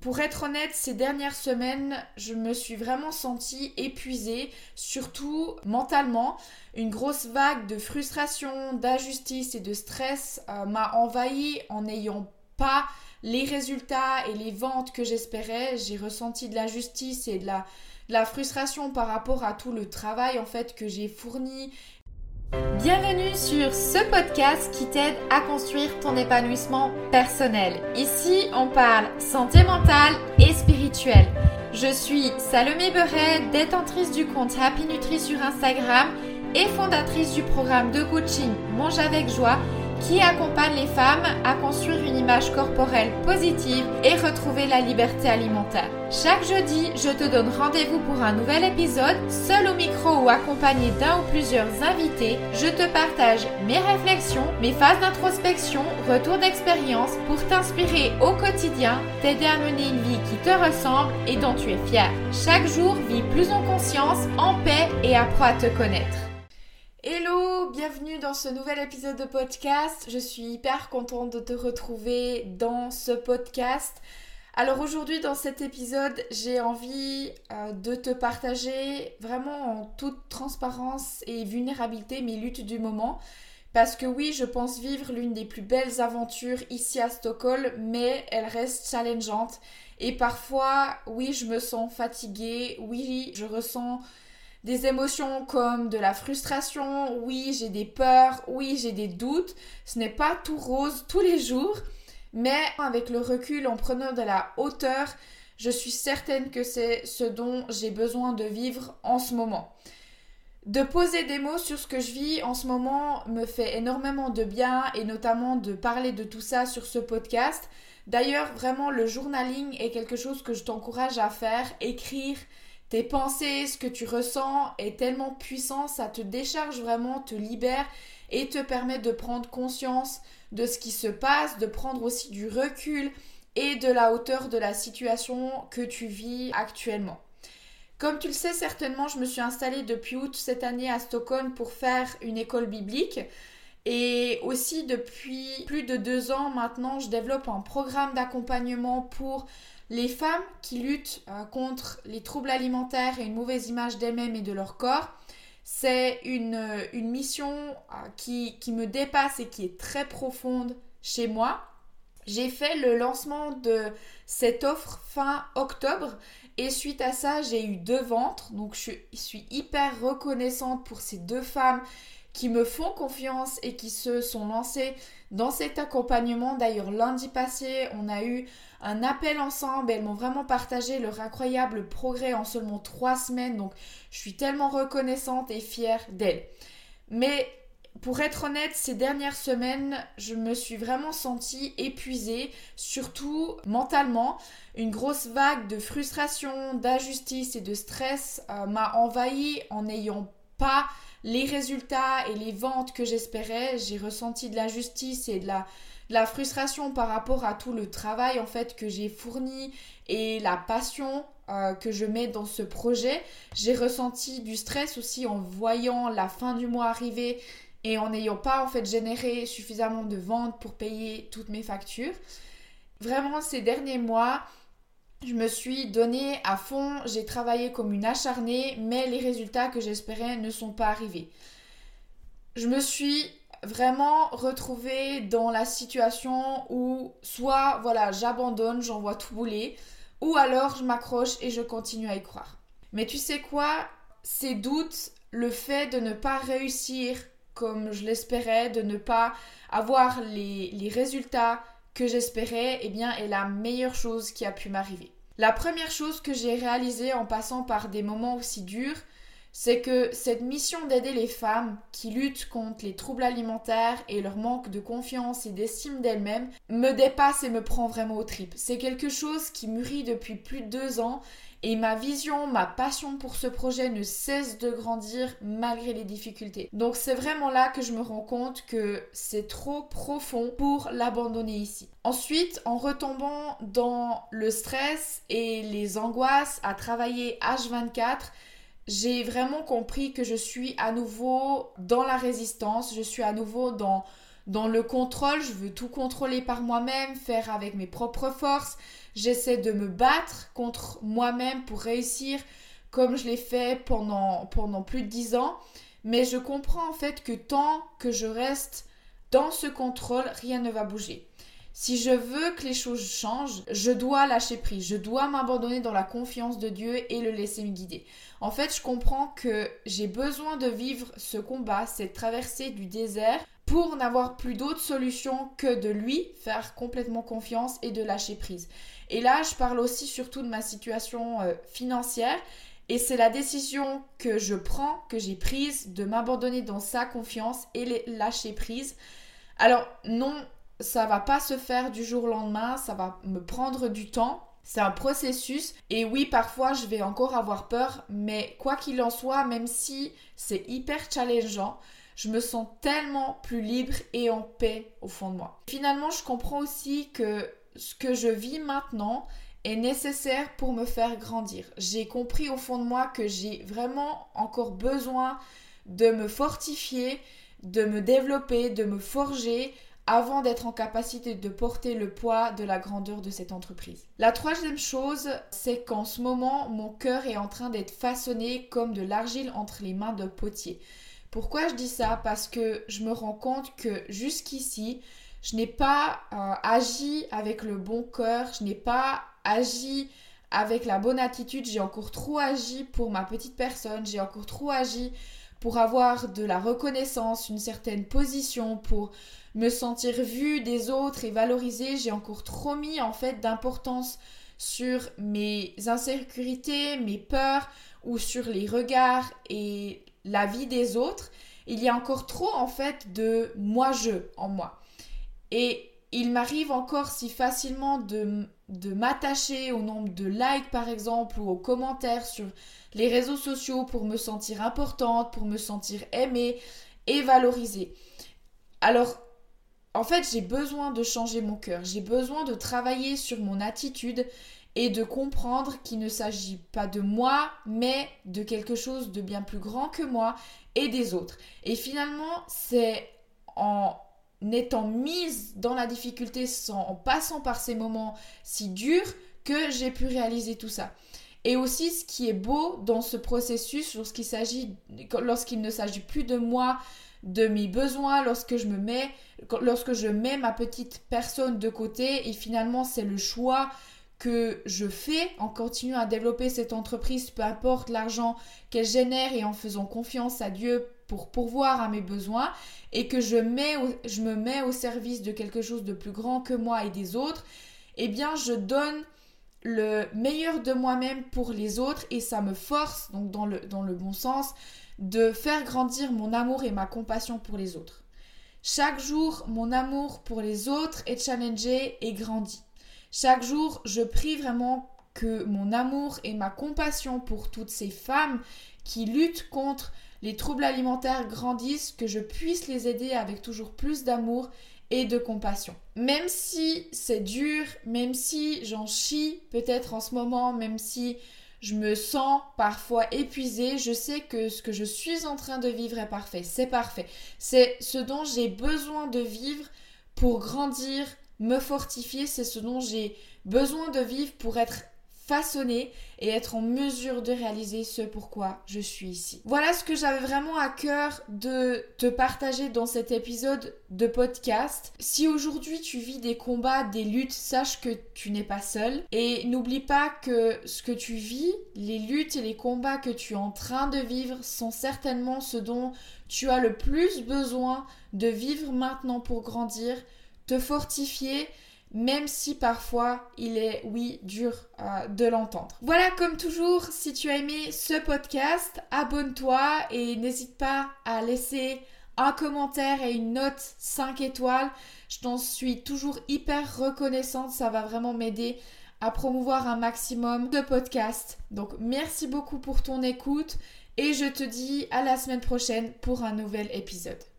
pour être honnête, ces dernières semaines, je me suis vraiment sentie épuisée, surtout mentalement. Une grosse vague de frustration, d'injustice et de stress euh, m'a envahie en n'ayant pas les résultats et les ventes que j'espérais. J'ai ressenti de l'injustice et de la, de la frustration par rapport à tout le travail en fait que j'ai fourni Bienvenue sur ce podcast qui t'aide à construire ton épanouissement personnel. Ici, on parle santé mentale et spirituelle. Je suis Salomé Beret, détentrice du compte Happy Nutri sur Instagram et fondatrice du programme de coaching Mange avec joie qui accompagne les femmes à construire une image corporelle positive et retrouver la liberté alimentaire. Chaque jeudi, je te donne rendez-vous pour un nouvel épisode, seul au micro ou accompagné d'un ou plusieurs invités. Je te partage mes réflexions, mes phases d'introspection, retours d'expérience pour t'inspirer au quotidien, t'aider à mener une vie qui te ressemble et dont tu es fier. Chaque jour, vis plus en conscience, en paix et apprends à te connaître. Hello, bienvenue dans ce nouvel épisode de podcast. Je suis hyper contente de te retrouver dans ce podcast. Alors aujourd'hui dans cet épisode, j'ai envie euh, de te partager vraiment en toute transparence et vulnérabilité mes luttes du moment. Parce que oui, je pense vivre l'une des plus belles aventures ici à Stockholm, mais elle reste challengeante. Et parfois, oui, je me sens fatiguée, oui, je ressens des émotions comme de la frustration, oui j'ai des peurs, oui j'ai des doutes. Ce n'est pas tout rose tous les jours, mais avec le recul, en prenant de la hauteur, je suis certaine que c'est ce dont j'ai besoin de vivre en ce moment. De poser des mots sur ce que je vis en ce moment me fait énormément de bien et notamment de parler de tout ça sur ce podcast. D'ailleurs, vraiment, le journaling est quelque chose que je t'encourage à faire, écrire tes pensées, ce que tu ressens est tellement puissant, ça te décharge vraiment, te libère et te permet de prendre conscience de ce qui se passe, de prendre aussi du recul et de la hauteur de la situation que tu vis actuellement. Comme tu le sais certainement, je me suis installée depuis août cette année à Stockholm pour faire une école biblique. Et aussi depuis plus de deux ans maintenant, je développe un programme d'accompagnement pour les femmes qui luttent euh, contre les troubles alimentaires et une mauvaise image d'elles-mêmes et de leur corps, c'est une, euh, mission euh, qui, qui me dépasse et qui est très profonde chez moi. J'ai fait le lancement de cette offre fin octobre et suite à ça, j'ai eu deux ventres. Donc je suis hyper reconnaissante pour ces deux femmes qui me font confiance et qui se sont lancées dans cet accompagnement. D'ailleurs, lundi passé, on a eu un appel ensemble. Elles m'ont vraiment partagé leur incroyable progrès en seulement trois semaines. Donc, je suis tellement reconnaissante et fière d'elles. Mais pour être honnête, ces dernières semaines, je me suis vraiment sentie épuisée, surtout mentalement. Une grosse vague de frustration, d'injustice et de stress euh, m'a envahie en n'ayant pas les résultats et les ventes que j'espérais. J'ai ressenti de l'injustice et de la, frustration par rapport à tout le travail en fait que j'ai fourni et la passion euh, que je mets dans ce projet. J'ai ressenti du stress aussi en voyant la fin du mois arriver et en n'ayant pas en fait généré suffisamment de ventes pour payer toutes mes factures. Vraiment ces derniers mois, je me suis donné à fond, j'ai travaillé comme une acharnée, mais les résultats que j'espérais ne sont pas arrivés. Je me suis vraiment retrouvée dans la situation où soit voilà, j'abandonne, j'envoie tout bouler, ou alors je m'accroche et je continue à y croire. Mais tu sais quoi? Ces doutes, le fait de ne pas réussir comme je l'espérais, de ne pas avoir les résultats que j'espérais, eh bien, est la meilleure chose qui a pu m'arriver. La première chose que j'ai réalisée en passant par des moments aussi durs, c'est que cette mission d'aider les femmes qui luttent contre les troubles alimentaires et leur manque de confiance et d'estime d'elles-mêmes me dépasse et me prend vraiment au trip. C'est quelque chose qui mûrit depuis plus de deux ans et ma vision, ma passion pour ce projet ne cesse de grandir malgré les difficultés. Donc c'est vraiment là que je me rends compte que c'est trop profond pour l'abandonner ici. Ensuite, en retombant dans le stress et les angoisses à travailler H24, j'ai vraiment compris que je suis à nouveau dans la résistance, je suis à nouveau dans dans le contrôle, je veux tout contrôler par moi-même, faire avec mes propres forces. J'essaie de me battre contre moi-même pour réussir comme je l'ai fait pendant, pendant plus de dix ans. Mais je comprends en fait que tant que je reste dans ce contrôle, rien ne va bouger. Si je veux que les choses changent, je dois lâcher prise, je dois m'abandonner dans la confiance de Dieu et le laisser me guider. En fait, je comprends que j'ai besoin de vivre ce combat, cette traversée du désert, pour n'avoir plus d'autre solution que de lui faire complètement confiance et de lâcher prise. Et là, je parle aussi surtout de ma situation euh, financière. Et c'est la décision que je prends, que j'ai prise, de m'abandonner dans sa confiance et lâcher prise. Alors non, ça va pas se faire du jour au lendemain, ça va me prendre du temps. C'est un processus et oui, parfois je vais encore avoir peur, mais quoi qu'il en soit, même si c'est hyper challengeant, je me sens tellement plus libre et en paix au fond de moi. Finalement, je comprends aussi que ce que je vis maintenant est nécessaire pour me faire grandir. J'ai compris au fond de moi que j'ai vraiment encore besoin de me fortifier, de me développer, de me forger avant d'être en capacité de porter le poids de la grandeur de cette entreprise. La troisième chose, c'est qu'en ce moment, mon cœur est en train d'être façonné comme de l'argile entre les mains de potier. Pourquoi je dis ça? Parce que je me rends compte que jusqu'ici, je n'ai pas euh, agi avec le bon cœur, je n'ai pas agi avec la bonne attitude, j'ai encore trop agi pour ma petite personne, j'ai encore trop agi pour avoir de la reconnaissance, une certaine position, pour me sentir vue des autres et valorisée, j'ai encore trop mis en fait d'importance sur mes insécurités, mes peurs ou sur les regards et la vie des autres. Il y a encore trop en fait de moi-je en moi. Et il m'arrive encore si facilement de, de m'attacher au nombre de likes par exemple ou aux commentaires sur les réseaux sociaux pour me sentir importante, pour me sentir aimée et valorisée. Alors, en fait, j'ai besoin de changer mon cœur, j'ai besoin de travailler sur mon attitude et de comprendre qu'il ne s'agit pas de moi, mais de quelque chose de bien plus grand que moi et des autres. Et finalement, c'est en étant mise dans la difficulté, en passant par ces moments si durs, que j'ai pu réaliser tout ça. Et aussi, ce qui est beau dans ce processus, lorsqu'il ne s'agit plus de moi, de mes besoins, lorsque je me mets, lorsque je mets ma petite personne de côté, et finalement, c'est le choix que je fais en continuant à développer cette entreprise, peu importe l'argent qu'elle génère et en faisant confiance à Dieu pour pourvoir à mes besoins et que je, mets je me mets au service de quelque chose de plus grand que moi et des autres, eh bien je donne le meilleur de moi-même pour les autres et ça me force, donc dans le, dans le bon sens, de faire grandir mon amour et ma compassion pour les autres. Chaque jour, mon amour pour les autres est challengé et grandi. Chaque jour, je prie vraiment que mon amour et ma compassion pour toutes ces femmes qui luttent contre les troubles alimentaires grandissent, que je puisse les aider avec toujours plus d'amour et de compassion. Même si c'est dur, même si j'en chie peut-être en ce moment, même si je me sens parfois épuisée, je sais que ce que je suis en train de vivre est parfait, c'est parfait. C'est ce dont j'ai besoin de vivre pour grandir, me fortifier, c'est ce dont j'ai besoin de vivre pour être façonner et être en mesure de réaliser ce pourquoi je suis ici. Voilà ce que j'avais vraiment à cœur de te partager dans cet épisode de podcast. Si aujourd'hui tu vis des combats, des luttes, sache que tu n'es pas seul et n'oublie pas que ce que tu vis, les luttes et les combats que tu es en train de vivre sont certainement ce dont tu as le plus besoin de vivre maintenant pour grandir, te fortifier même si parfois il est, oui, dur euh, de l'entendre. Voilà, comme toujours, si tu as aimé ce podcast, abonne-toi et n'hésite pas à laisser un commentaire et une note 5 étoiles. Je t'en suis toujours hyper reconnaissante, ça va vraiment m'aider à promouvoir un maximum de podcasts. Donc merci beaucoup pour ton écoute et je te dis à la semaine prochaine pour un nouvel épisode.